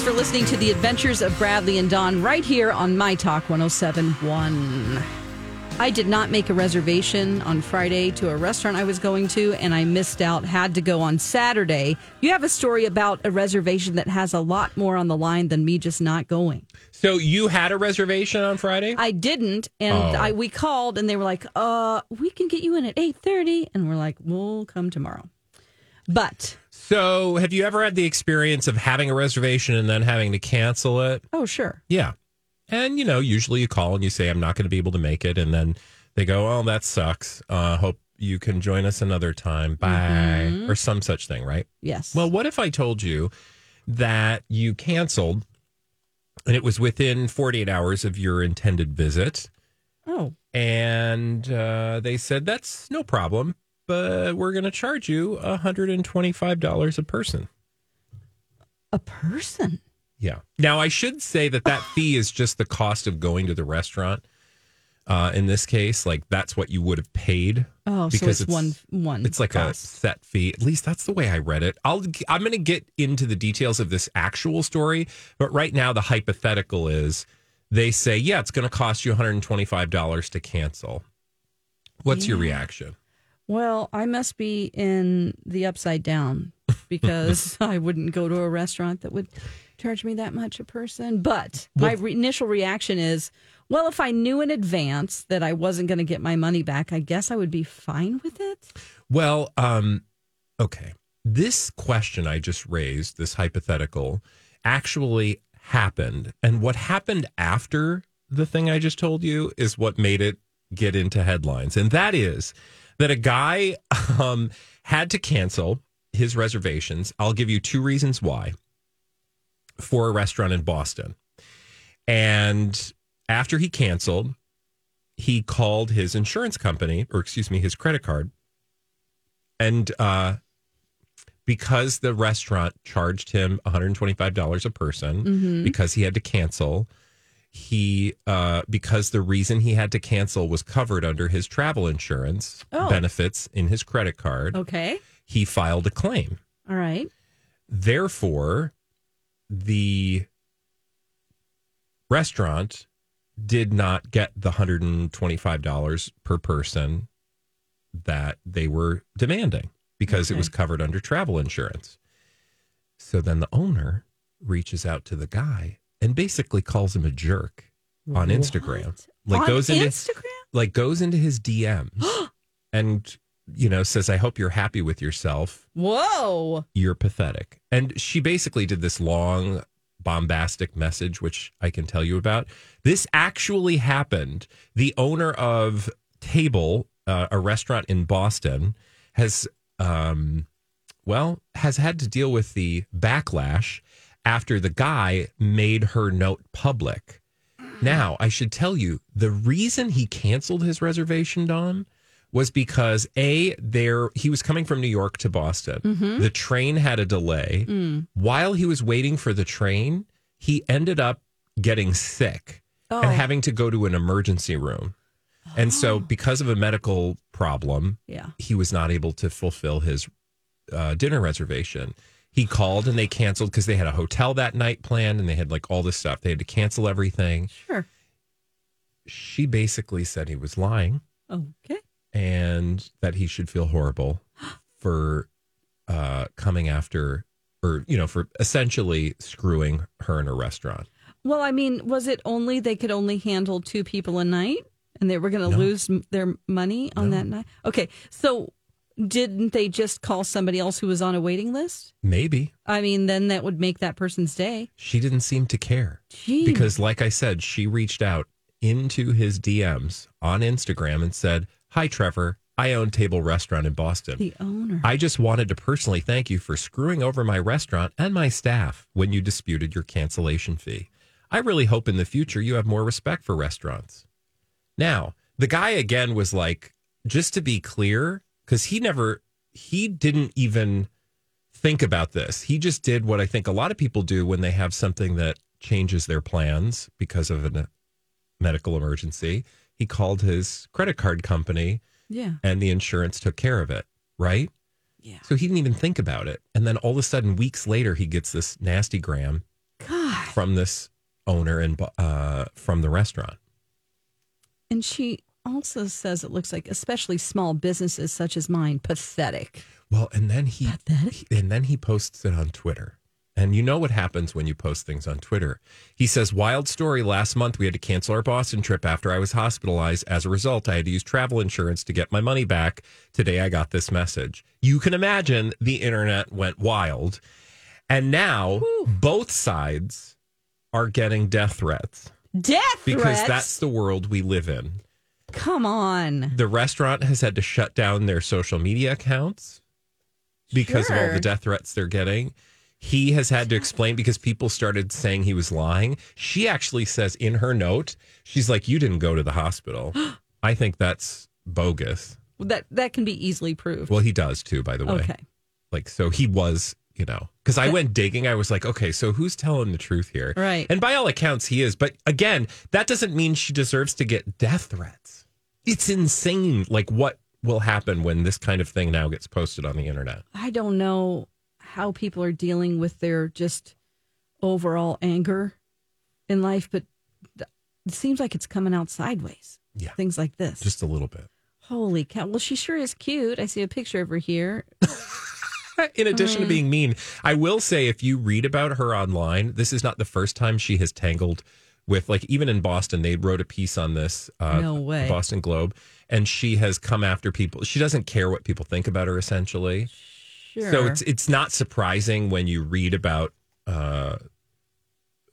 Thanks for listening to the adventures of Bradley and Don right here on My Talk 1071. I did not make a reservation on Friday to a restaurant I was going to, and I missed out, had to go on Saturday. You have a story about a reservation that has a lot more on the line than me just not going. So you had a reservation on Friday? I didn't, and Oh. I we called, and they were like, "Uh, we can get you in at eight 30. and we're like, "We'll come tomorrow." But So have you ever had the experience of having a reservation and then having to cancel it? oh, sure, Yeah. And, you know, usually you call and you say, I'm not going to be able to make it. And then they go, Oh, that sucks. Uh, hope you can join us another time. Bye. Or some such thing, right? yes. Well, what if I told you that you canceled and it was within 48 hours of your intended visit? oh, And uh, they said, That's no problem, but we're going to charge you $125 a person. a person. Yeah. Now, I should say that that fee is just the cost of going to the restaurant. Uh, in this case, like that's what you would have paid. Oh, so Because it's, it's- one one. It's like a set fee. At least that's the way I read it. I'll I'm going to get into the details of this actual story, but right now the hypothetical is they say, yeah, it's going to cost you $125 to cancel. What's your reaction? Well, I must be in the upside down because I wouldn't go to a restaurant that would charge me that much a person. But my re- initial reaction is, well, if I knew in advance that I wasn't going to get my money back, I guess I would be fine with it. Well, um, okay. This question I just raised, this hypothetical, actually happened. And what happened after the thing I just told you is what made it get into headlines. And that is that a guy um, had to cancel his reservations. I'll give you two reasons why for a restaurant in Boston. And after he canceled, he called his insurance company, or excuse me, his credit card, and uh, because the restaurant charged him $125 a person because he had to cancel, he uh, because the reason he had to cancel was covered under his travel insurance Oh. benefits in his credit card, Okay. he filed a claim. All right. Therefore, the restaurant did not get the $125 per person that they were demanding because it was covered under travel insurance. So then the owner reaches out to the guy and basically calls him a jerk on Instagram. Like On goes into Instagram? like goes into his DMs and you know says I hope you're happy with yourself Whoa. you're pathetic. And she basically did this long, bombastic message, which I can tell you about. This actually happened. The owner of Table, uh, a restaurant in Boston, has, um, well, has had to deal with the backlash after the guy made her note public. Now, I should tell you the reason he canceled his reservation, Don, was because a there he was coming from New York to Boston. Mm-hmm. The train had a delay. Mm. While he was waiting for the train, he ended up getting sick Oh. and having to go to an emergency room. And so, because of a medical problem, Yeah. he was not able to fulfill his uh, dinner reservation. He called and they canceled because they had a hotel that night planned and they had like all this stuff. They had to cancel everything. Sure. She basically said he was lying Okay. and that he should feel horrible for uh, coming after or, you know, for essentially screwing her in a restaurant. Well, I mean, was it only they could only handle two people a night and they were going to No. lose their money on No. that night? Okay. So didn't they just call somebody else who was on a waiting list? Maybe I mean, then that would make that person's day. she didn't seem to care. Gee. Because, like I said, she reached out into his DMs on Instagram and said, Hi, Trevor. I own Table Restaurant in Boston. the owner. I just wanted to personally thank you for screwing over my restaurant and my staff when you disputed your cancellation fee. I really hope in the future you have more respect for restaurants. Now, the guy again was like, just to be clear, because he never, he didn't even think about this. He just did what I think a lot of people do when they have something that changes their plans because of a medical emergency. He called his credit card company yeah. and the insurance took care of it, right? Yeah. So he didn't even think about it. And then all of a sudden, weeks later, he gets this nasty gram from this owner and uh, from the restaurant. And she also says it looks like, especially small businesses such as mine, pathetic. Well, and then he Pathetic? and then he posts it on Twitter. And you know what happens when you post things on Twitter. He says, Wild story. Last month, we had to cancel our Boston trip after I was hospitalized. As a result, I had to use travel insurance to get my money back. Today, I got this message. You can imagine the internet went wild. And now both sides are getting death threats Death because threats. that's the world we live in. Come on. The restaurant has had to shut down their social media accounts because of all the death threats they're getting. He has had to explain because people started saying he was lying. She actually says in her note, she's like, You didn't go to the hospital. I think that's bogus. That that can be easily proved. Well, he does too, by the way. okay. Like, so he was, you know, because I went digging. I was like, okay, so who's telling the truth here? Right. And by all accounts, he is. But again, that doesn't mean she deserves to get death threats. It's insane. Like, what will happen when this kind of thing now gets posted on the internet? I don't know how people are dealing with their just overall anger in life, but it seems like it's coming out sideways. Yeah. Things like this. Just a little bit. Holy cow. Well, she sure is cute. I see a picture of her here. In addition to being mean, I will say if you read about her online, this is not the first time she has tangled with, like, even in Boston, they wrote a piece on this. Uh, No way. Boston Globe. And she has come after people. She doesn't care what people think about her, essentially. Sure. So it's it's not surprising when you read about uh,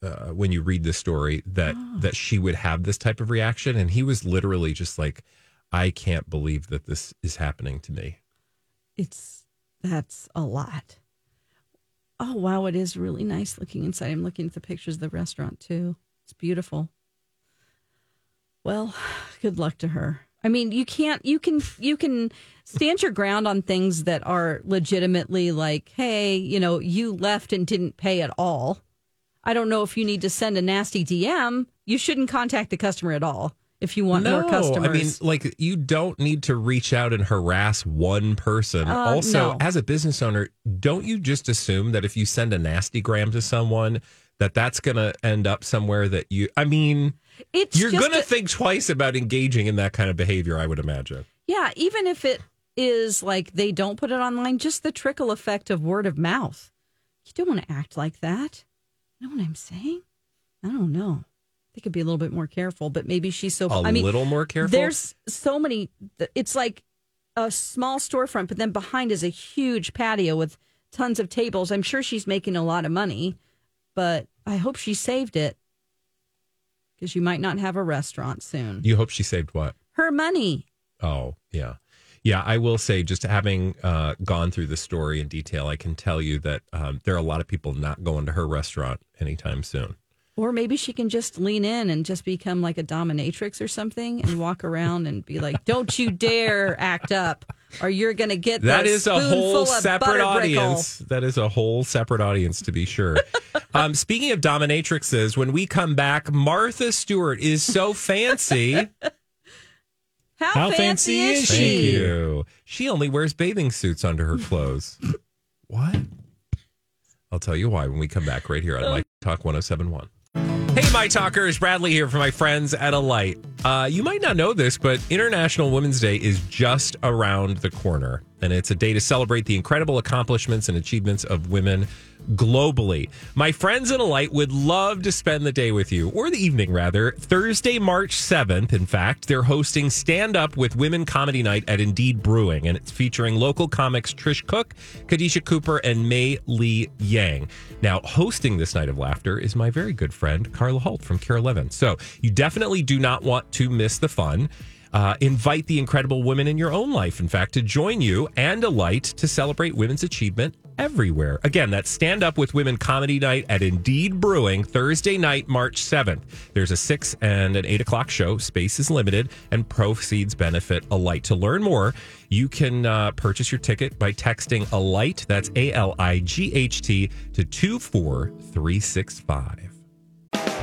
uh, when you read the story that Oh. that she would have this type of reaction, and he was literally just like, "I can't believe that this is happening to me." it's that's a lot. Oh wow, it is really nice looking inside. I'm looking at the pictures of the restaurant too. It's beautiful. Well, good luck to her. I mean, you can't you can you can stand your ground on things that are legitimately like, hey, you know, you left and didn't pay at all. I don't know if you need to send a nasty DM. You shouldn't contact the customer at all if you want more customers. I mean, like you don't need to reach out and harass one person. Uh, also, no. as a business owner, don't you just assume that if you send a nasty gram to someone, that that's going to end up somewhere that you? I mean, it's you're going to think twice about engaging in that kind of behavior. I would imagine. Yeah, even if it is like they don't put it online, just the trickle effect of word of mouth. You don't want to act like that. You know what I'm saying? I don't know. They could be a little bit more careful, but maybe she's so. A I mean, a little more careful. there's so many. It's like a small storefront, but then behind is a huge patio with tons of tables. I'm sure she's making a lot of money, but I hope she saved it because you might not have a restaurant soon. You hope she saved what? Her money. Oh, yeah. Yeah, I will say, just having uh, gone through the story in detail, I can tell you that um, there are a lot of people not going to her restaurant anytime soon. Or maybe she can just lean in and just become like a dominatrix or something and walk around and be like, "Don't you dare act up, or you're going to get That the a whole separate audience. That is a whole separate audience, to be sure. um, speaking of dominatrixes, when we come back, Martha Stewart is so fancy. How, How fancy, fancy is is she? Thank you. She only wears bathing suits under her clothes. what? I'll tell you why when we come back right here on My Talk 1071. Hey, My Talkers, Bradley here for my friends at Alight. Uh, you might not know this, but International Women's Day is just around the corner, and it's a day to celebrate the incredible accomplishments and achievements of women globally. My friends at Alight would love to spend the day with you, or the evening rather. Thursday, March 7th, in fact, they're hosting Stand Up with Women Comedy Night at Indeed Brewing, and it's featuring local comics Trish Cook, Kadisha Cooper, and Mei Lee Yang. Now, hosting this night of laughter is my very good friend, Carla Holt from KARE 11. So you definitely do not want to miss the fun. Uh, invite the incredible women in your own life, in fact, to join you and Alight to celebrate women's achievement everywhere. Again, that's Stand Up with Women Comedy Night at Indeed Brewing, Thursday night, March 7th. There's a 6 and an 8 o'clock show. Space is limited, and proceeds benefit Alight. To learn more, you can uh, purchase your ticket by texting Alight, that's A L I G H T, to 24365.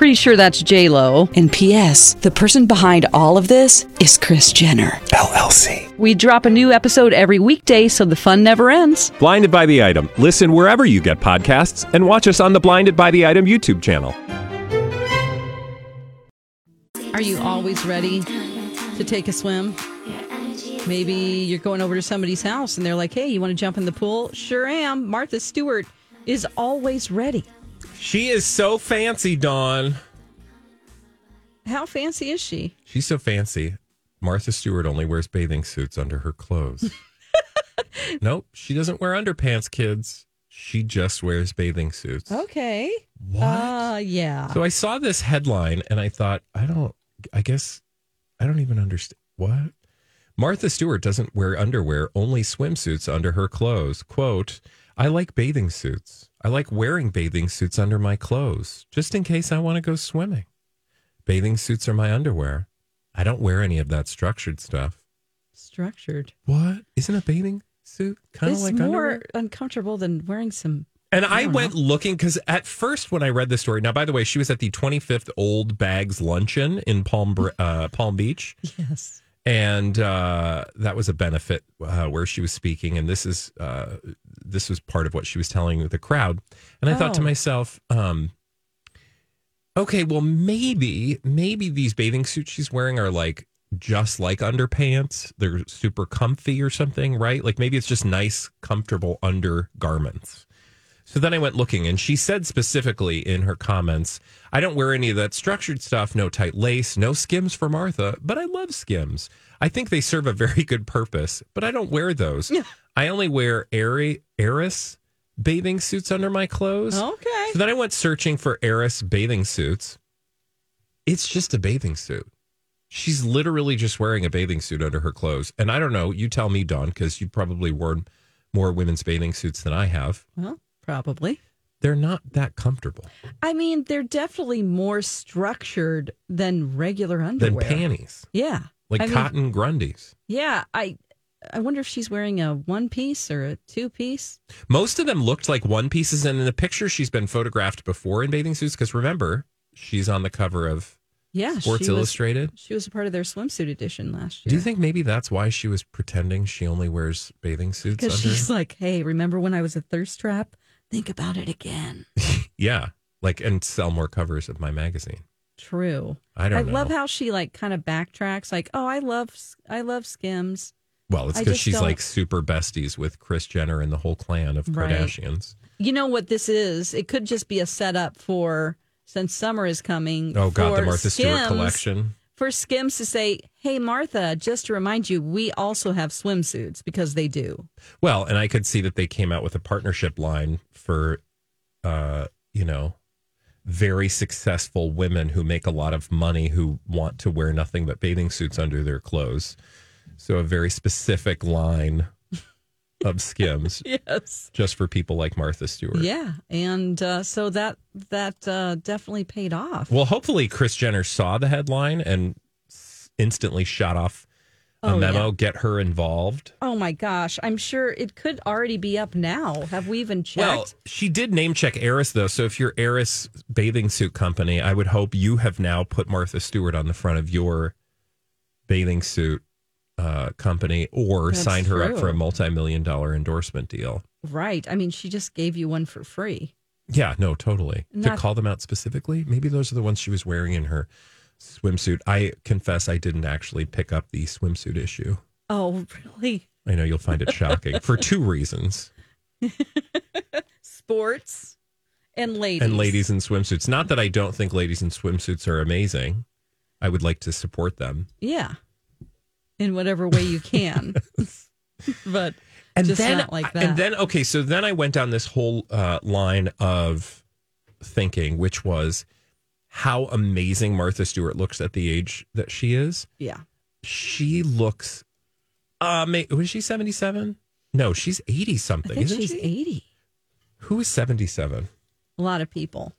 Pretty sure that's J Lo. And P.S. The person behind all of this is Kris Jenner LLC. We drop a new episode every weekday, so the fun never ends. Blinded by the item. Listen wherever you get podcasts, and watch us on the Blinded by the Item YouTube channel. Are you always ready to take a swim? Maybe you're going over to somebody's house and they're like, "Hey, you want to jump in the pool?" Sure am. Martha Stewart is always ready. She is so fancy, Dawn. How fancy is she? She's so fancy. Martha Stewart only wears bathing suits under her clothes. nope, she doesn't wear underpants, kids. She just wears bathing suits. Okay. What? Uh, yeah. So I saw this headline and I thought, I don't, I guess, I don't even understand. What? Martha Stewart doesn't wear underwear, only swimsuits under her clothes. Quote, I like bathing suits. I like wearing bathing suits under my clothes, just in case I want to go swimming. Bathing suits are my underwear. I don't wear any of that structured stuff. Structured. What? Isn't a bathing suit kind of like more underwear? uncomfortable than wearing some. And I, don't went looking because at first, when I read the story, now by the way, she was at the 25th Old Bags Luncheon in Palm uh, Palm Beach, Yes. and uh, that was a benefit uh, where she was speaking, and this is uh, this was part of what she was telling the crowd. And I thought to Oh. myself, um, okay, well maybe maybe these bathing suits she's wearing are like just like underpants. They're super comfy or something, right? Like maybe it's just nice, comfortable undergarments. So then I went looking, and she said specifically in her comments, I don't wear any of that structured stuff, no tight lace, no skims for Martha, but I love skims. I think they serve a very good purpose, but I don't wear those. I only wear Aerie, Eres bathing suits under my clothes. Okay. So then I went searching for Eres bathing suits. It's just a bathing suit. She's literally just wearing a bathing suit under her clothes. And I don't know, you tell me, Dawn, because you probably worn more women's bathing suits than I have. Well, probably. They're not that comfortable I mean, they're definitely more structured than regular underwear. than panties, Yeah. like I mean, cotton grundies. Yeah. I. I wonder if she's wearing a one piece or a two piece. Most of them looked like one pieces. And in the picture, she's been photographed before in bathing suits. Because remember, she's on the cover of Yeah, Sports she was, Illustrated. she was a part of their swimsuit edition last year. Do you think maybe that's why she was pretending she only wears bathing suits? Because she's like, "Hey, remember when I was a thirst trap? Think about it again." Yeah, like and sell more covers of my magazine. True. I don't I know. love how she like kind of backtracks. Like, "Oh, I love, I love Skims." Well, it's because she's don't- like super besties with Kris Jenner and the whole clan of Right. Kardashians. You know what this is? It could just be a setup for since summer is coming. Oh God, the Martha Stewart collection. For Skims to say, "Hey, Martha, just to remind you, we also have swimsuits because they do." Well, and I could see that they came out with a partnership line for, uh, you know, very successful women who make a lot of money who want to wear nothing but bathing suits under their clothes. So a very specific line of skims Yes. just for people like Martha Stewart. Yeah, and uh, so that that uh, definitely paid off. Well, hopefully Kris Jenner saw the headline and s- instantly shot off a Oh, memo, yeah. get her involved. Oh my gosh, I'm sure it could already be up now. Have we even checked? Well, she did name check Eres though, so if you're Eres bathing suit company, I would hope you have now put Martha Stewart on the front of your bathing suit uh, company or That's signed her up for a true. multi-million dollar endorsement deal. right. I mean, she just gave you one for free. Yeah, no, totally. to call them out specifically, maybe those are the ones she was wearing in her swimsuit. I confess I didn't actually pick up the swimsuit issue. Oh, really? I know you'll find it shocking for two reasons. Sports and ladies. and ladies in swimsuits. Not that I don't think ladies in swimsuits are amazing. I would like to support them. Yeah. In whatever way you can. but And just then, not like that. and then, okay, so then I went down this whole uh, line of thinking, which was how amazing Martha Stewart looks at the age that she is. yeah. She looks, uh, was she 77? No, she's 80 I something, think isn't she's she? 80. Who is 77? A lot of people.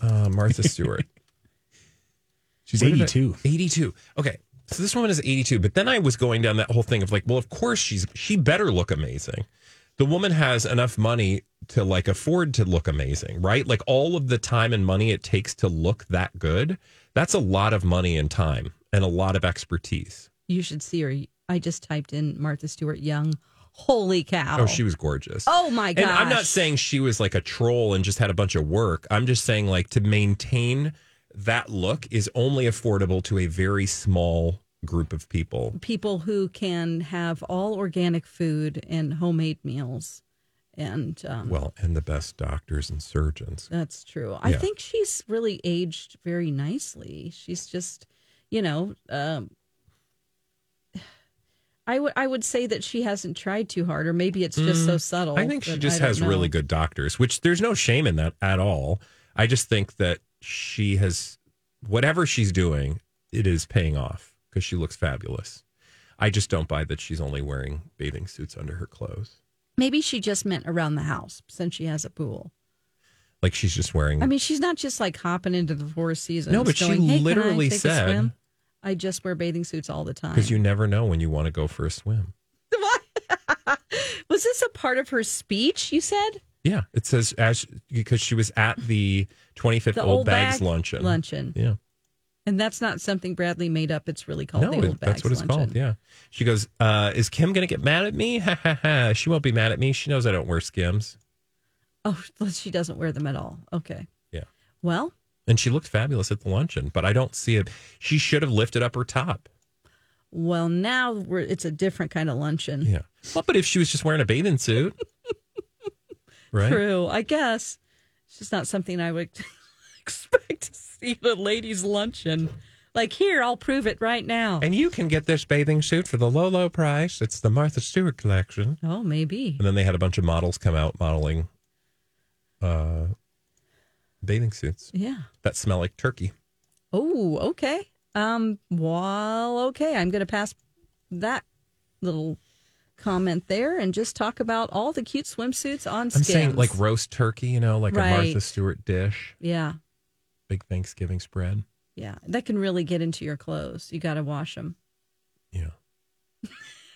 Uh, Martha Stewart. She's Where did I- 82. 82. Okay. So this woman is 82. But then I was going down that whole thing of like, well, of course she's she better look amazing. The woman has enough money to like afford to look amazing, right? Like all of the time and money it takes to look that good. That's a lot of money and time and a lot of expertise. You should see her. I just typed in Martha Stewart Young. Holy cow. Oh, she was gorgeous. Oh my God. I'm not saying she was like a troll and just had a bunch of work. I'm just saying like to maintain that look is only affordable to a very small group of people. people who can have all organic food and homemade meals. And um, Well, and the best doctors and surgeons. That's true. I think she's really aged very nicely. She's just, you know, um, I would I would say that she hasn't tried too hard, or maybe it's just so subtle. Mm, I think she just has know. really good doctors, which there's no shame in that at all. I just think that she has whatever she's doing, it is paying off because she looks fabulous. I just don't buy that she's only wearing bathing suits under her clothes. Maybe she just meant around the house since she has a pool. Like she's just wearing I mean, she's not just like hopping into the Four Seasons. No, but she going, hey, can I literally a said- swim?" I just wear bathing suits all the time. because you never know when you want to go for a swim. What? Was this a part of her speech? You said Yeah, it says as because she was at the 25th the Old, Bags bag luncheon. Luncheon. Yeah. And that's not something Bradley made up. It's really called no, the Old that's Bags what it's Luncheon. called. Yeah. She goes, uh, "Is Kim going to get mad at me? Ha ha ha! She won't be mad at me. She knows I don't wear Skims." Oh, she doesn't wear them at all. Okay. Yeah. Well, And she looked fabulous at the luncheon, but I don't see it. She should have lifted up her top. well, now we're, it's a different kind of luncheon. Yeah. Well, but if she was just wearing a bathing suit, right? True. I guess it's just not something I would expect to see at a ladies' luncheon. Like here, I'll prove it right now. And you can get this bathing suit for the low, low price. It's the Martha Stewart collection. oh, maybe. And then they had a bunch of models come out modeling uh, bathing suits Yeah. that smell like turkey. Oh, okay. Um. Well, okay. I'm going to pass that little comment there and just talk about all the cute swimsuits on I'm saying like roast turkey, you know, like a Martha Stewart dish, yeah, big Thanksgiving spread. yeah. That can really get into your clothes. You got to wash them. Yeah.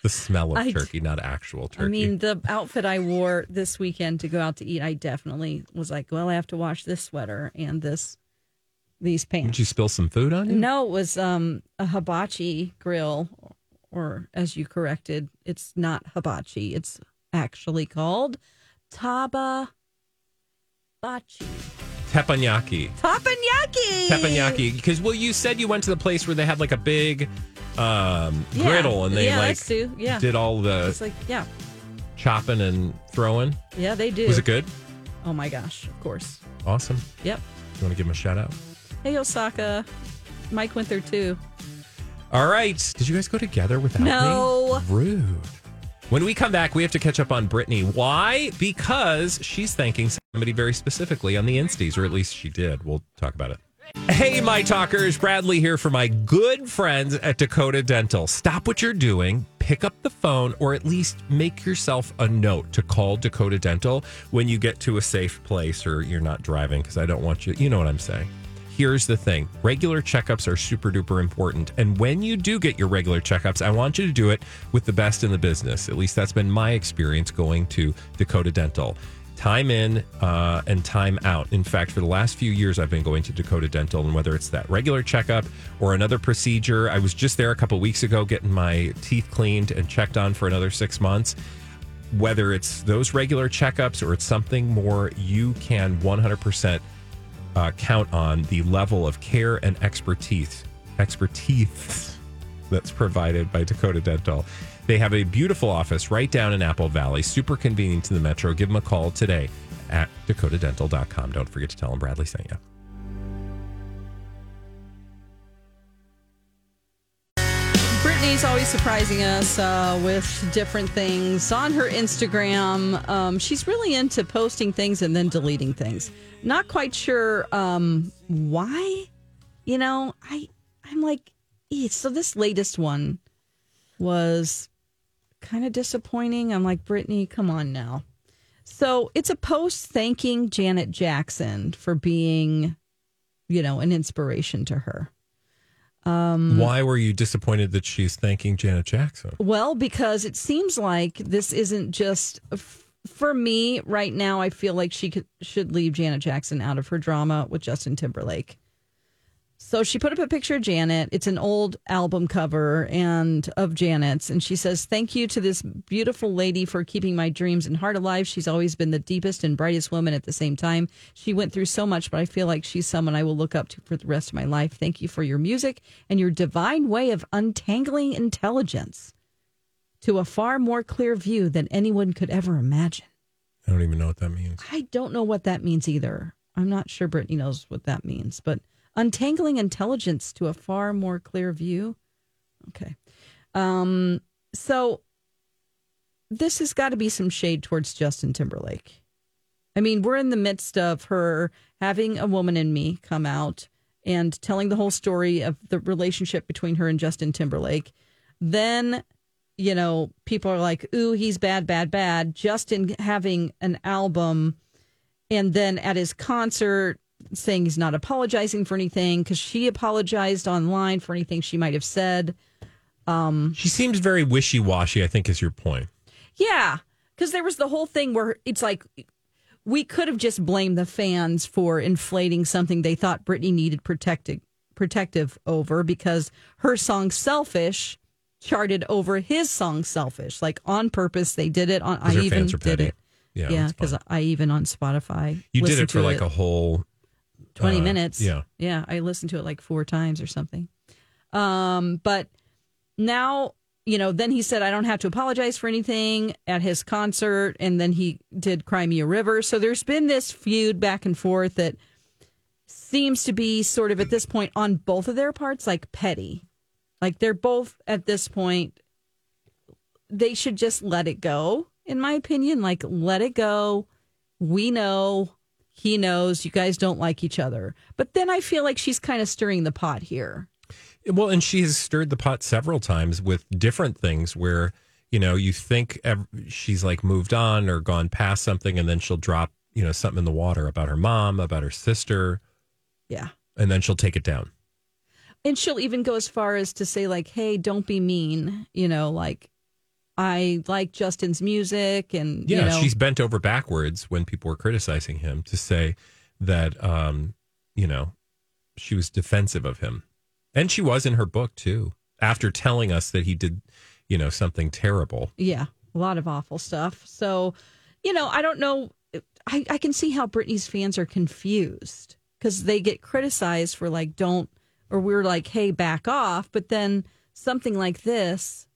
The smell of I d- turkey, not actual turkey. I mean, the outfit I wore this weekend to go out to eat, I definitely was like, well, I have to wash this sweater and this these pants. Did you spill some food on you? No, it was um, a hibachi grill, or as you corrected, it's not hibachi. It's actually called taba bachi. Teppanyaki. Teppanyaki. Teppanyaki. Because, well, you said you went to the place where they had like a big um, Yeah. griddle and they Yeah, like. Yeah. did all the It's like, yeah, chopping and throwing. yeah, they do. Was it good? Oh my gosh, of course. Awesome. Yep. You want to give him a shout out? Hey, Osaka. Mike went there too. All right. Did you guys go together without No. me? Rude. When we come back, we have to catch up on Britney. Why? Because she's thanking somebody very specifically on the Insties, or at least she did. We'll talk about it. Hey, my talkers. Bradley here for my good friends at Dakota Dental. Stop what you're doing, pick up the phone, or at least make yourself a note to call Dakota Dental when you get to a safe place or you're not driving, because I don't want you, you know what I'm saying. Here's the thing regular checkups are super duper important. And when you do get your regular checkups, I want you to do it with the best in the business. At least that's been my experience going to Dakota Dental. Time in uh, and time out. In fact, for the last few years, I've been going to Dakota Dental, and whether it's that regular checkup or another procedure, I was just there a couple weeks ago getting my teeth cleaned and checked on for another six months whether it's those regular checkups or it's something more, you can 100% uh, count on the level of care and expertise expertise that's provided by Dakota Dental. They have a beautiful office right down in Apple Valley, super convenient to the metro. Give them a call today at dakotadental.com. Don't forget to tell them Bradley sent you. Britney's always surprising us uh, with different things on her Instagram. Um, she's really into posting things and then deleting things. Not quite sure um, why. You know, I I'm like, so this latest one was kind of disappointing. I'm like, Britney, come on now. So it's a post thanking Janet Jackson for being, you know, an inspiration to her. Mm. Why were you disappointed that she's thanking Janet Jackson? Well, because it seems like this isn't just f- for me right now. I feel like she could, should leave Janet Jackson out of her drama with Justin Timberlake. So she put up a picture of Janet. It's an old album cover and of Janet's, and she says, "Thank you to this beautiful lady for keeping my dreams and heart alive. She's always been the deepest and brightest woman at the same time. She went through so much, but I feel like she's someone I will look up to for the rest of my life. Thank you for your music and your divine way of untangling intelligence to a far more clear view than anyone could ever imagine." I don't even know what that means. I don't know what that means either. I'm not sure Britney knows what that means, but untangling intelligence to a far more clear view. Okay. Um, so this has got to be some shade towards Justin Timberlake. I mean, we're in the midst of her having a woman in me come out and telling the whole story of the relationship between her and Justin Timberlake. Then, you know, people are like, ooh, he's bad, bad, bad. Justin having an album and then at his concert saying he's not apologizing for anything because she apologized online for anything she might have said. Um, she seems very wishy washy, I think is your point. Yeah, because there was the whole thing where it's like we could have just blamed the fans for inflating something they thought Britney needed protected protective over because her song "Selfish" charted over his song "Selfish." Like on purpose, they did it on. I even did petty. it. Yeah, Yeah, because fine. I even on Spotify You did it for like a whole 20 uh, minutes. Yeah. Yeah. I listened to it like four times or something. Um, but now, you know, then he said, I don't have to apologize for anything at his concert. And then he did Cry Me a River. So there's been this feud back and forth that seems to be sort of at this point on both of their parts, like petty. Like they're both at this point, they should just let it go, in my opinion. Like, let it go. We know he knows you guys don't like each other. But then I feel like she's kind of stirring the pot here. Well, and she has stirred the pot several times with different things where, you know, you think ev- she's like moved on or gone past something, and then she'll drop, you know, something in the water about her mom, about her sister, Yeah. and then she'll take it down. And she'll even go as far as to say, like, hey, don't be mean. You know, like, I like Justin's music. And, Yeah, you know, she's bent over backwards when people were criticizing him to say that, um, you know, she was defensive of him. And she was in her book too, after telling us that he did, you know, something terrible. Yeah, a lot of awful stuff. So, you know, I don't know. I, I can see how Britney's fans are confused because they get criticized for like, don't, or we're like, hey, back off. But then something like this,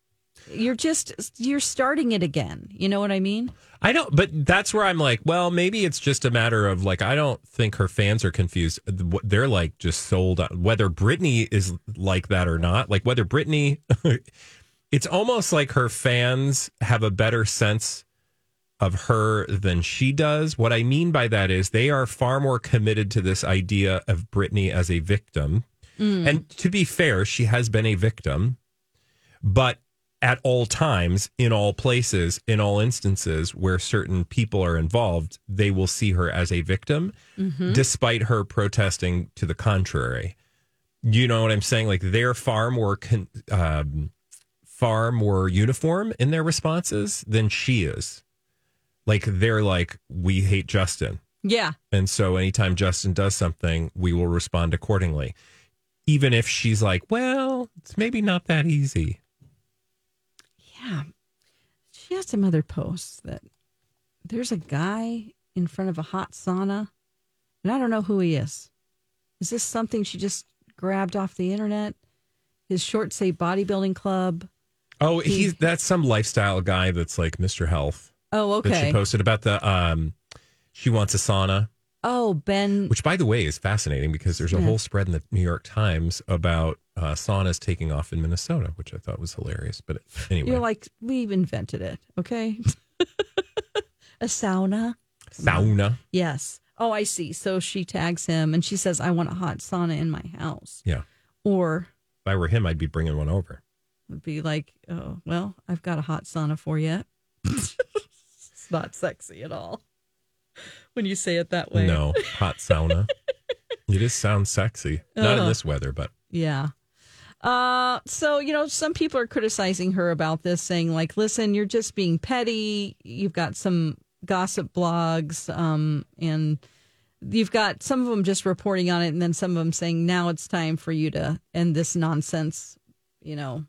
you're just, you're starting it again. You know what I mean? I don't, but that's where I'm like, well, maybe it's just a matter of like, I don't think her fans are confused. They're like just sold on whether Britney is like that or not. Like whether Britney, it's almost like her fans have a better sense of her than she does. What I mean by that is they are far more committed to this idea of Britney as a victim. Mm. And to be fair, she has been a victim, but at all times, in all places, in all instances where certain people are involved, they will see her as a victim, despite her protesting to the contrary. You know what I'm saying? Like they're far more, con- um, far more uniform in their responses than she is. Like they're like, we hate Justin. Yeah. And so anytime Justin does something, we will respond accordingly. Even if she's like, well, it's maybe not that easy. Yeah. She has some other posts that there's a guy in front of a hot sauna, and I don't know who he is. Is this something she just grabbed off the internet? His shorts say bodybuilding club. Oh, he's that's some lifestyle guy that's like Mr. Health Oh, okay. that she posted about the um She wants a sauna, Oh, Ben. which, by the way, is fascinating because there's a Yeah. whole spread in the New York Times about uh, saunas taking off in Minnesota, which I thought was hilarious. But anyway, You're like, we've invented it. Okay. a sauna. sauna. Yes. Oh, I see. So she tags him and she says, I want a hot sauna in my house. Yeah. Or If I were him, I'd be bringing one over. would be like, oh, well, I've got a hot sauna for you. it's not sexy at all when you say it that way. No, hot sauna. it just sounds sexy. Not in this weather, but Yeah. Uh, so you know, some people are criticizing her about this, saying like, "Listen, you're just being petty. You've got some gossip blogs, um, and you've got some of them just reporting on it, and then some of them saying now it's time for you to end this nonsense. You know,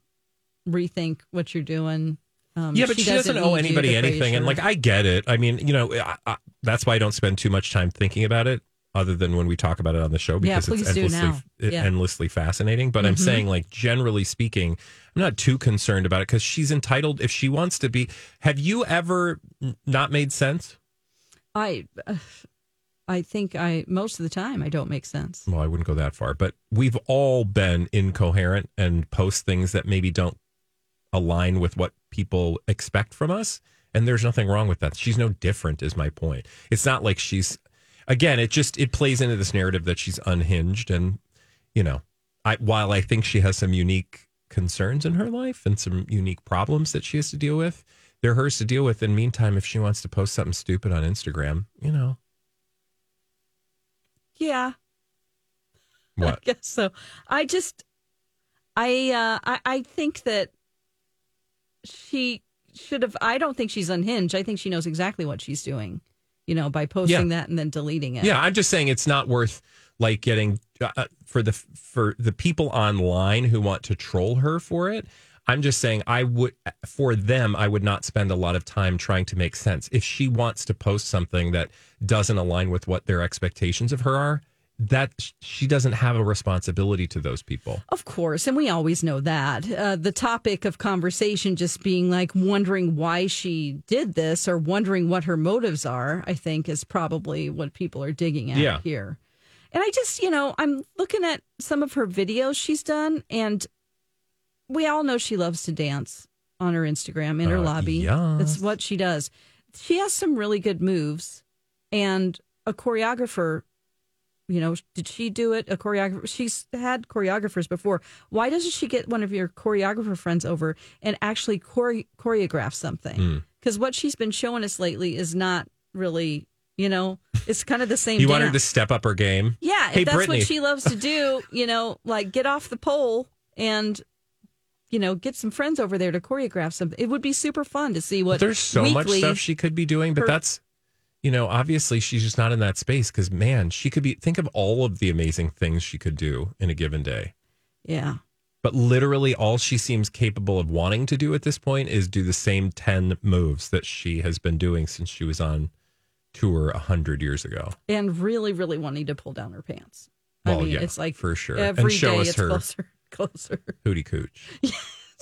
rethink what you're doing. Um, yeah, but she, doesn't, owe need you anybody anything. And like, I get it. I mean, you know, I, I, that's why I don't spend too much time thinking about it, other than when we talk about it on the show because please it's endlessly, Yeah. Mm-hmm. endlessly fascinating. But I'm saying, like, generally speaking, I'm not too concerned about it because she's entitled if she wants to be. Have you ever not made sense? I, uh, I think I most of the time I don't make sense. well, I wouldn't go that far, but we've all been incoherent and post things that maybe don't align with what people expect from us. And there's nothing wrong with that. She's no different, is my point. It's not like she's, again, it just, it plays into this narrative that she's unhinged. And, you know, I, while I think she has some unique concerns in her life and some unique problems that she has to deal with, they're hers to deal with. In the meantime, if she wants to post something stupid on Instagram, you know, Yeah, I guess so. I just, I, uh, I, I think that she should have. I don't think she's unhinged. I think she knows exactly what she's doing. You know, by posting that and then deleting it. Yeah, I'm just saying it's not worth like getting uh, for the for the people online who want to troll her for it. I'm just saying I would for them I would not spend a lot of time trying to make sense. If she wants to post something that doesn't align with what their expectations of her are, that she doesn't have a responsibility to those people. Of course, and we always know that. Uh, the topic of conversation just being like wondering why she did this or wondering what her motives are, I think is probably what people are digging at Yeah. here. And I just, you know, I'm looking at some of her videos she's done, and we all know she loves to dance on her Instagram in her Uh, lobby. yes. That's what she does. She has some really good moves, and a choreographer you know, did she do it? A choreographer? She's had choreographers before. Why doesn't she get one of your choreographer friends over and actually chore- choreograph something? Hmm. Because what she's been showing us lately is not really, you know, it's kind of the same. You want her to step up her game? yeah. Hey, if that's Britney. what she loves to do, you know, like get off the pole and. You know, get some friends over there to choreograph something. It would be super fun to see what. There's so much stuff she could be doing, but her- that's, you know, obviously she's just not in that space because, man, she could be. Think of all of the amazing things she could do in a given day. Yeah, But literally, all she seems capable of wanting to do at this point is do the same 10 moves that she has been doing since she was on tour 100 years ago. and really, really wanting to pull down her pants. I Well, mean, yeah, it's like for sure. Every And show day us it's her- closer, closer. Hootie cooch.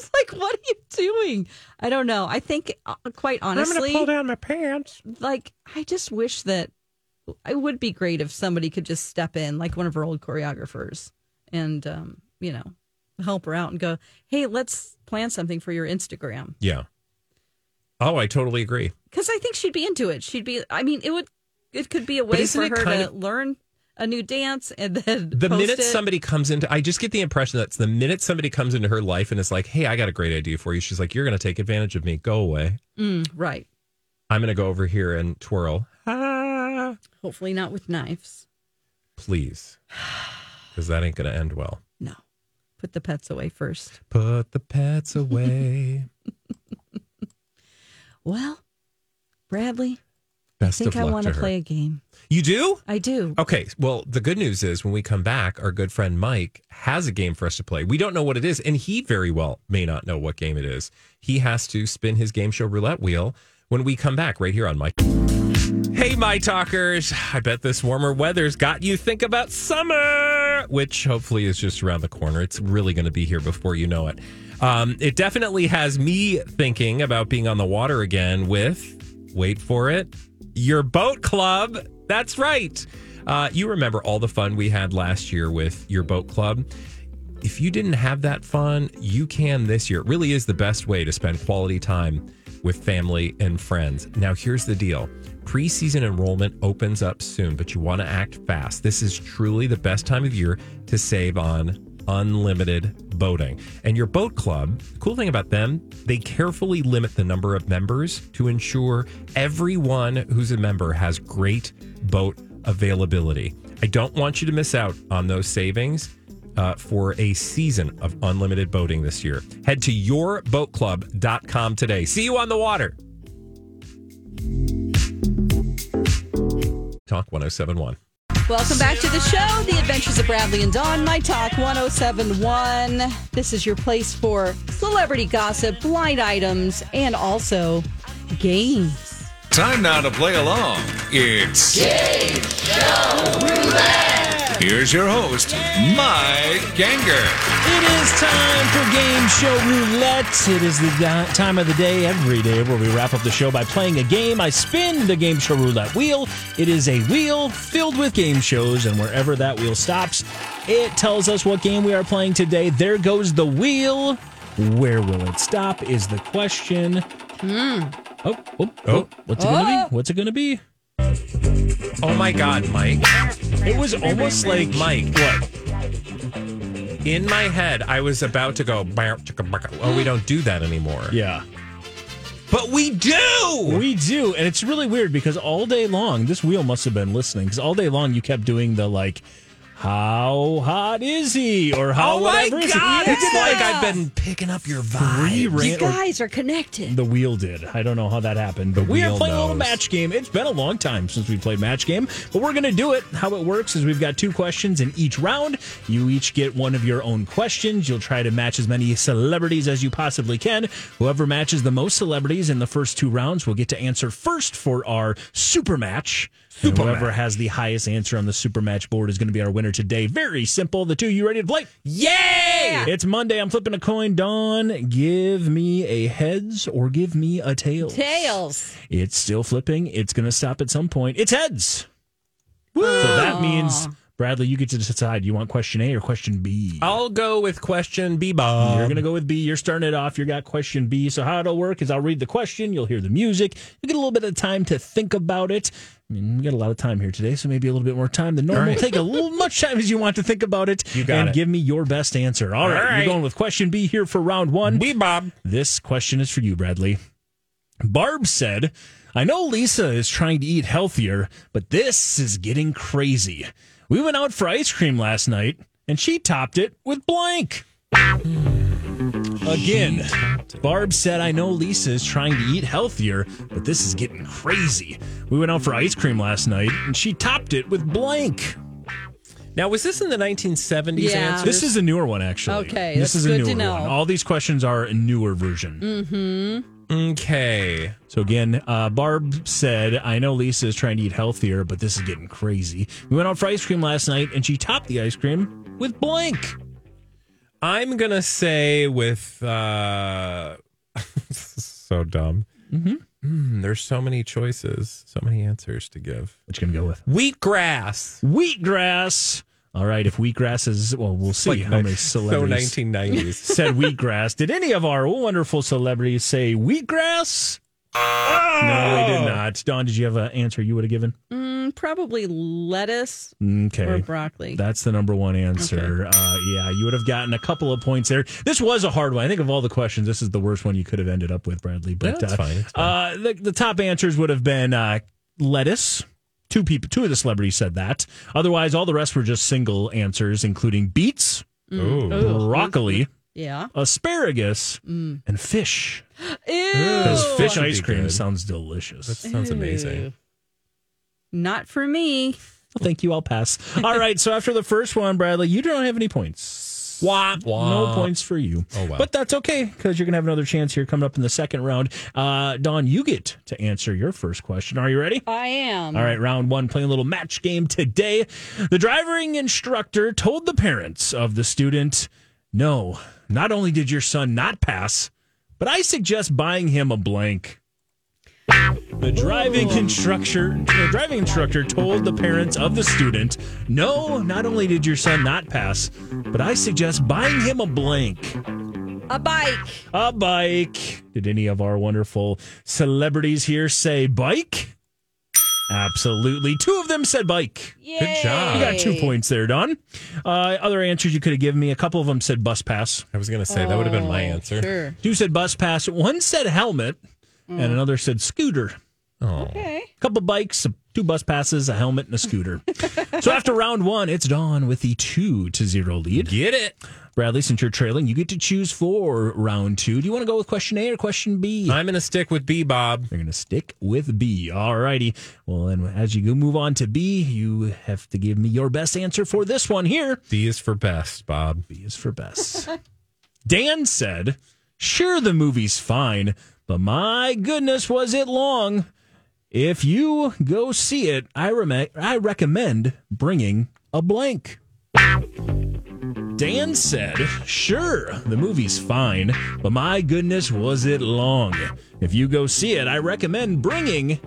Like, what are you doing? I don't know. I think, uh, quite honestly, I'm going to pull down my pants. like I just wish that it would be great if somebody could just step in, like one of our old choreographers, and um, you know, help her out and go, "Hey, let's plan something for your Instagram." Yeah. Oh, I totally agree. Because I think she'd be into it. She'd be. I mean, it would. It could be a way for her to of- learn a new dance and then The minute it. somebody comes into, I just get the impression that's the minute somebody comes into her life and is like, hey, I got a great idea for you. She's like, you're going to take advantage of me. Go away. Mm, right. I'm going to go over here and twirl. Ah, Hopefully not with knives. please. Because that ain't going to end well. No. Put the pets away first. Put the pets away. Well, Bradley, Best I think I want to to her. play a game. You do? I do. Okay. Well, the good news is when we come back, our good friend Mike has a game for us to play. We don't know what it is, and he very well may not know what game it is. He has to spin his game show roulette wheel when we come back right here on Mike. Hey, my talkers. I bet this warmer weather's got you think about summer, which hopefully is just around the corner. It's really going to be here before you know it. Um, it definitely has me thinking about being on the water again with, wait for it, Your boat club. That's right. Uh, you remember all the fun we had last year with your boat club. If you didn't have that fun, you can this year. It really is the best way to spend quality time with family and friends. Now, here's the deal preseason enrollment opens up soon, but you want to act fast. This is truly the best time of year to save on unlimited boating. And your boat club, cool thing about them, they carefully limit the number of members to ensure everyone who's a member has great boat availability. I don't want you to miss out on those savings. Uh, for a season of unlimited boating this year. Head to yourboatclub.com today. See you on the water. Talk 1071. Welcome back to the show, The Adventures of Bradley and Dawn, My Talk 1071. This is your place for celebrity gossip, blind items, and also games. Time now to play along. It's Game Show Roulette. Here's your host, Mike Ganger. It is time for Game Show Roulette. It is the time of the day, every day, where we wrap up the show by playing a game. I spin the Game Show Roulette wheel. It is a wheel filled with game shows, and wherever that wheel stops, it tells us what game we are playing today. There goes the wheel. Where will it stop? Is the question. Oh, oh, oh, Oh. what's it gonna be? Oh. What's it gonna be? Oh my God, Mike. It was almost like Mike. What? In my head, I was about to go, "Bow, chicka, backa." oh, we don't do that anymore. Yeah. But we do. We do, and it's really weird because all day long, this wheel must have been listening because all day long you kept doing the like, how hot is he or how oh my whatever is God. he? It's You did like I've been picking up your three vibe. You ran- or guys are connected. the wheel did. I don't know how that happened, but we are wheel playing a little match game. It's been a long time since we played match game, but we're going to do it. How it works is we've got two questions in each round. You each get one of your own questions. You'll try to match as many celebrities as you possibly can. Whoever matches the most celebrities in the first two rounds will get to answer first for our super match. And Super whoever match. has the highest answer on the super match board is going to be our winner today. Very simple. The two, you ready to play? Yay! It's Monday. I'm flipping a coin. Dawn, give me a heads or give me a tails. Tails. It's still flipping. It's going to stop at some point. It's heads. Woo! So that means, Bradley, you get to decide. Do you want question A or question B? I'll go with question B, Bob. You're going to go with B. You're starting it off. You got question B. So how it'll work is I'll read the question. You'll hear the music. You get a little bit of time to think about it. I mean, we got a lot of time here today, so maybe a little bit more time than normal. Right. Take a little much time as you want to think about it. You got and it. give me your best answer. All right, All right. you're going with question B here for round one. B, Bob. This question is for you, Bradley. Barb said, I know Lisa is trying to eat healthier, but this is getting crazy. We went out for ice cream last night, and she topped it with blank. Again, Barb said, I know Lisa is trying to eat healthier, but this is getting crazy. We went out for ice cream last night, and she topped it with blank. Now, was this in the 1970s Yeah. answers? This is a newer one, actually. Okay, this is a good newer to know. one. All these questions are a newer version. Mm-hmm. Okay. So again, uh, Barb said, "I know Lisa is trying to eat healthier, but this is getting crazy. We went out for ice cream last night, and she topped the ice cream with blank." I'm going to say with. Uh, so dumb. Mm-hmm. there's so many choices, so many answers to give. What you gonna go with? Wheatgrass. Wheatgrass. All right, if wheatgrass is well, we'll see how many so celebrities 1990s. said wheatgrass. Did any of our wonderful celebrities say wheatgrass? No, they did not. Dawn, did you have an answer you would have given? Mm, probably lettuce Okay. or broccoli. That's the number one answer. Uh, yeah, you would have gotten a couple of points there. This was a hard one. I think of all the questions, this is the worst one you could have ended up with, Bradley. But that's uh, fine, it's Uh, the, the top answers would have been uh, lettuce. Two people, two of the celebrities said that. Otherwise, all the rest were just single answers, including beets, mm. Ooh. broccoli, yeah. asparagus, mm. and fish. Ew. Because fish That'd ice be cream good. sounds delicious. That sounds amazing. Not for me. Well, thank you. I'll pass. All right. So after the first one, Bradley, you don't have any points. Womp, No points for you. Oh, well. But that's okay because you're going to have another chance here coming up in the second round. Uh, Dawn, you get to answer your first question. Are you ready? I am. All right, round one, playing a little match game today. The driving instructor told the parents of the student, No, not only did your son not pass, but I suggest buying him a blank. The driving instructor, the driving instructor told the parents of the student, "No, not only did your son not pass, but I suggest buying him a blank, A bike. a bike." Did any of our wonderful celebrities here say bike? Absolutely. Two of them said bike. Good job. You got two points there, Dawn. Uh, other answers you could have given me. A couple of them said bus pass. I was going to say that would have been my answer. Sure. Two said bus pass. One said helmet, and another said scooter. Oh. Okay. A couple bikes, two bus passes, a helmet, and a scooter. so after round one, it's Dawn with the two to zero lead. Get it? Bradley, since you're trailing, you get to choose for round two. Do you want to go with question A or question B? I'm going to stick with B, Bob. You're going to stick with B. All righty. Well, then as you go move on to B, you have to give me your best answer for this one here. B is for best, Bob. B is for best. Dan said, Sure, the movie's fine, but my goodness, was it long. If you go see it, I, rem- I recommend bringing a blank. Dan said, Sure, the movie's fine, but my goodness, was it long. If you go see it, I recommend bringing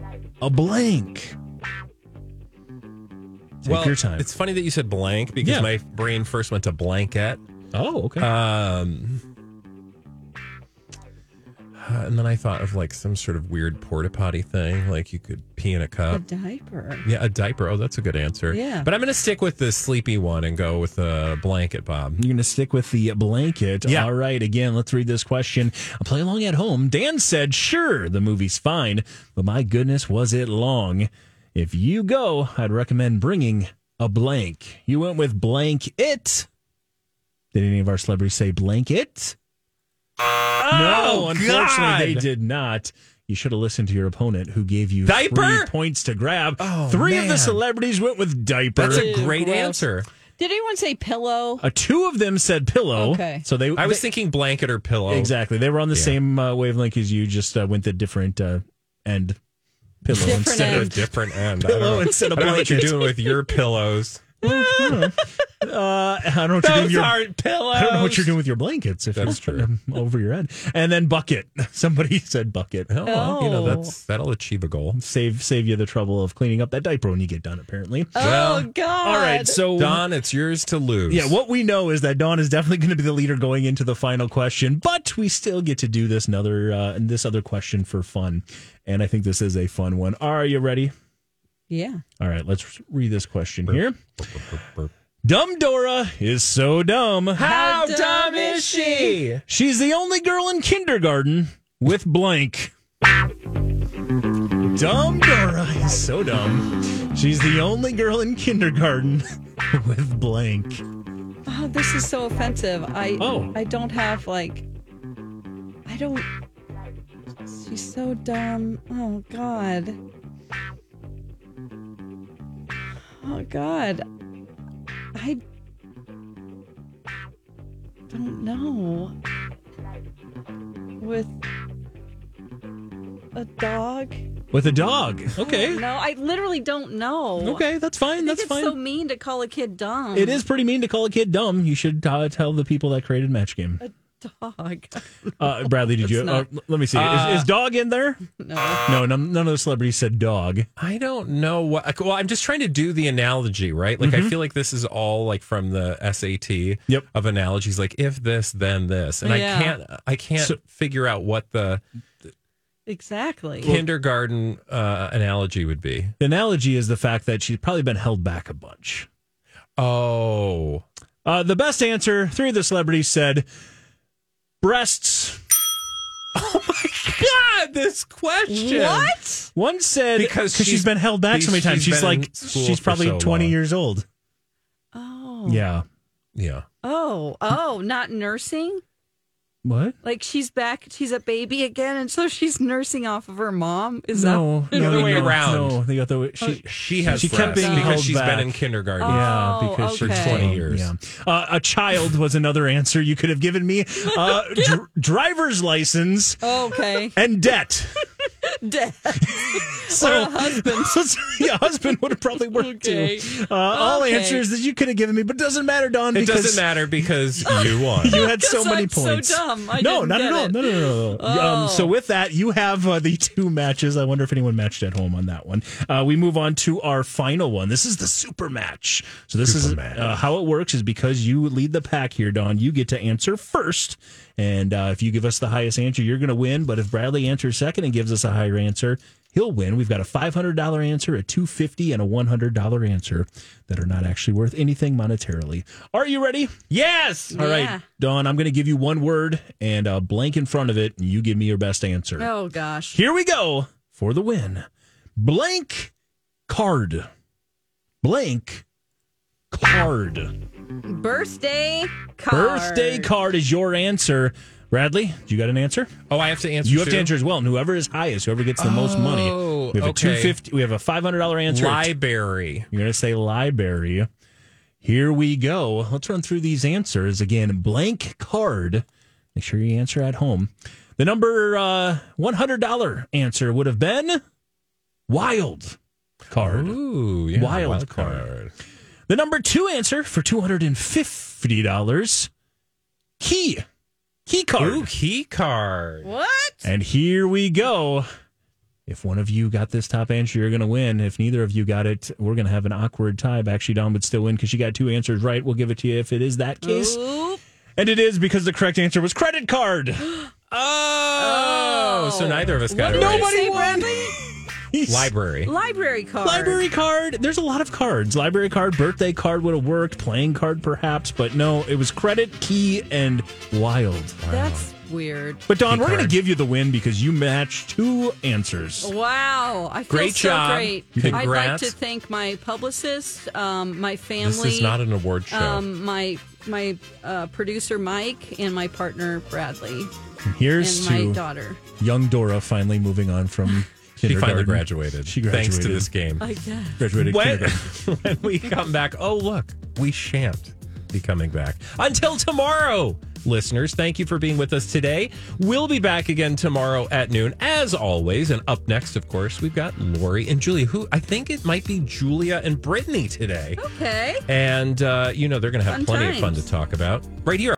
a blank. Take well, your time. it's funny that you said blank because Yeah. my brain first went to blanket. oh, okay. Um, uh, and then I thought of like some sort of weird porta potty thing, like you could pee in a cup. A diaper. Yeah, a diaper. Oh, that's a good answer. Yeah. But I'm going to stick with the sleepy one and go with a blanket, Bob. You're going to stick with the blanket. Yeah. All right. Again, let's read this question. I Play along at home. Dan said, sure, the movie's fine, but my goodness, was it long? If you go, I'd recommend bringing a blank. You went with blank it. Did any of our celebrities say blanket? no, unfortunately, God. they did not. You should have listened to your opponent who gave you Diaper? three points to grab. Oh, Three of the celebrities went with diaper. That's a great gross. answer. Did anyone say pillow? Uh, two of them said pillow. Okay. So they I was they- thinking blanket or pillow. Exactly. They were on the Yeah. same uh, wavelength as you, just uh, went the different uh, end. Pillow Different instead At a different end. I Pillow don't know, instead of I don't know what you're doing with your pillows. Uh, I don't know what you're doing. with Your, aren't pillows. I don't know what you're doing with your blankets. If That's you're true. over your head, and then bucket. Somebody said bucket. Oh, well, you know Oh. that's that'll achieve a goal. Save save you the trouble of cleaning up that diaper when you get done. Apparently. Well, oh God! All right. So Dawn, it's yours to lose. Yeah, what we know is that Dawn is definitely going to be the leader going into the final question, but we still get to do this another uh, this other question for fun, and I think this is a fun one. Are you ready? Yeah. All right, let's read this question here. Dumb Dora is so dumb. How dumb is she? She's the only girl in kindergarten with blank. Dumb Dora is so dumb. She's the only girl in kindergarten with blank. Oh, this is so offensive. I Oh. I don't have like I don't She's so dumb. Oh god. Oh god. I don't know. With a dog? With a dog. Okay. No, I literally don't know. Okay, that's fine. That's it's fine. so mean to call a kid dumb. It is pretty mean to call a kid dumb. You should uh, tell the people that created Match Game. Dog. Uh, Bradley, did you? It's Uh, let me see. Uh, is, is dog in there? No. No, none, none of the celebrities said dog. I don't know what. Well, I'm just trying to do the analogy, right? Like, I feel like this is all like from the SAT Yep. of analogies, like if this, then this, and Yeah. I can't, I can't So- figure out what the Exactly. kindergarten uh, analogy would be. The analogy is the fact that she's probably been held back a bunch. Oh, Uh, the best answer, three of the celebrities said breasts. Oh my god, this question. What? One said Because because she's she's- been held back so many she's times. She's been in like school she's for probably so twenty long. years old. Oh. Yeah. Yeah. Oh, oh, not nursing? What? Like she's back, she's a baby again, and so she's nursing off of her mom? Is No, that The no, other way no, around. No, they got the way she. She has She kept breasts being because held she's back. been in kindergarten. Yeah, Oh, because for 20 years. Yeah. Uh, a child was another answer you could have given me. Uh, dr- driver's license Okay. and debt. Dad. So, a husband. yeah, husband would have probably worked Okay. too. Uh, All Okay. answers that you could have given me, but doesn't matter, Dawn. It doesn't matter because you won. You had so many I'm so points. dumb. I no, didn't not get at all. No, no, no, no. Oh. Um, so with that, you have uh, the two matches. I wonder if anyone matched at home on that one. Uh, we move on to our final one. This is the super match. So this is uh, how it works is because you lead the pack here, Dawn. You get to answer first, and uh, if you give us the highest answer, you're going to win. But if Bradley answers second and gives us a higher answer, he'll win. We've got a $500 answer, a 250, and a $100 answer that are not actually worth anything monetarily. Are you ready? yes. All right, Yeah. Dawn, I'm going to give you one word and a blank in front of it, and you give me your best answer. Oh gosh. Here we go for the win. Blank card. Blank card. Birthday card. Birthday card is your answer. Bradley, you got an answer? Oh, I have to answer. You have to answer as well. And whoever is highest, whoever gets the most money. Oh, We have a 250 we have a $500 answer. Library. You're going to say library. Here we go. Let's run through these answers again. Blank card. Make sure you answer at home. The number uh, $100 answer would have been wild card. Ooh, yeah. Wild card. The number two answer for $250 key. Key card. Ooh, key card. What? And here we go. If one of you got this top answer, you're going to win. If neither of you got it, we're going to have an awkward tie. Actually, Dawn would still win because she got two answers right. We'll give it to you if it is that case. Oop. And it is because the correct answer was credit card. Oh, oh. so neither of us got What it did right. you say, won. Bradley? Library. Library card. Library card. There's a lot of cards. Library card, birthday card would have worked, playing card perhaps, but no, it was credit, key, and wild. That's weird. But Dawn, we're going to give you the win because you matched two answers. Wow, I feel Great so job. great. I'd like Congrats. to thank my publicist, um, my family. This is not an award show. um, my my uh, producer Mike and my partner Bradley Here's and my to daughter. young Dora finally moving on from she finally graduated. She graduated. Thanks to this game. I guess. Graduated when, kindergarten. when we come back, oh, look, we shan't be coming back until tomorrow. Listeners, thank you for being with us today. We'll be back again tomorrow at noon, as always. And up next, of course, we've got Lori and Julia, who I think it might be Julia and Brittany today. Okay. And, uh, you know, they're going to have Fun plenty of fun to talk about right here.